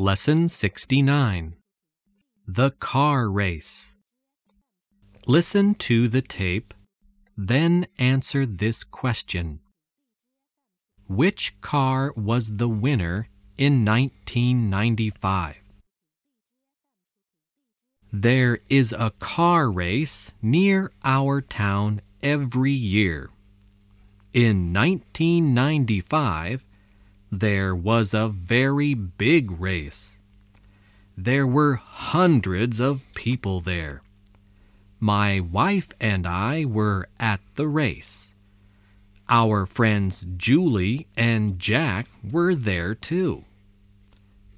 Lesson 69 The Car Race. Listen to the tape, then answer this question Which car was the winner in 1995? There is a car race near our town every year. In 1995, there was a very big race. There were hundreds of people there. My wife and I were at the race. Our friends Julie and Jack were there too.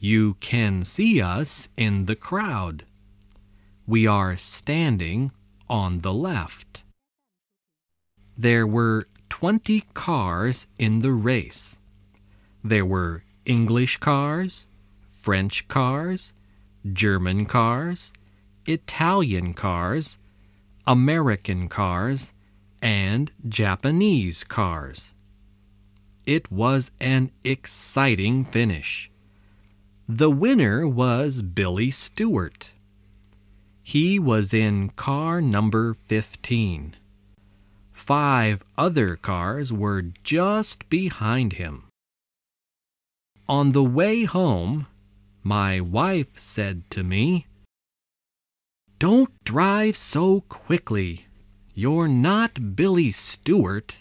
You can see us in the crowd. We are standing on the left. There were 20 cars in the race. There were English cars, French cars, German cars, Italian cars, American cars, and Japanese cars. It was an exciting finish. The winner was Billy Stewart. He was in car number 15. Five other cars were just behind him. On the way home, my wife said to me, Don't drive so quickly. You're not Billy Stewart.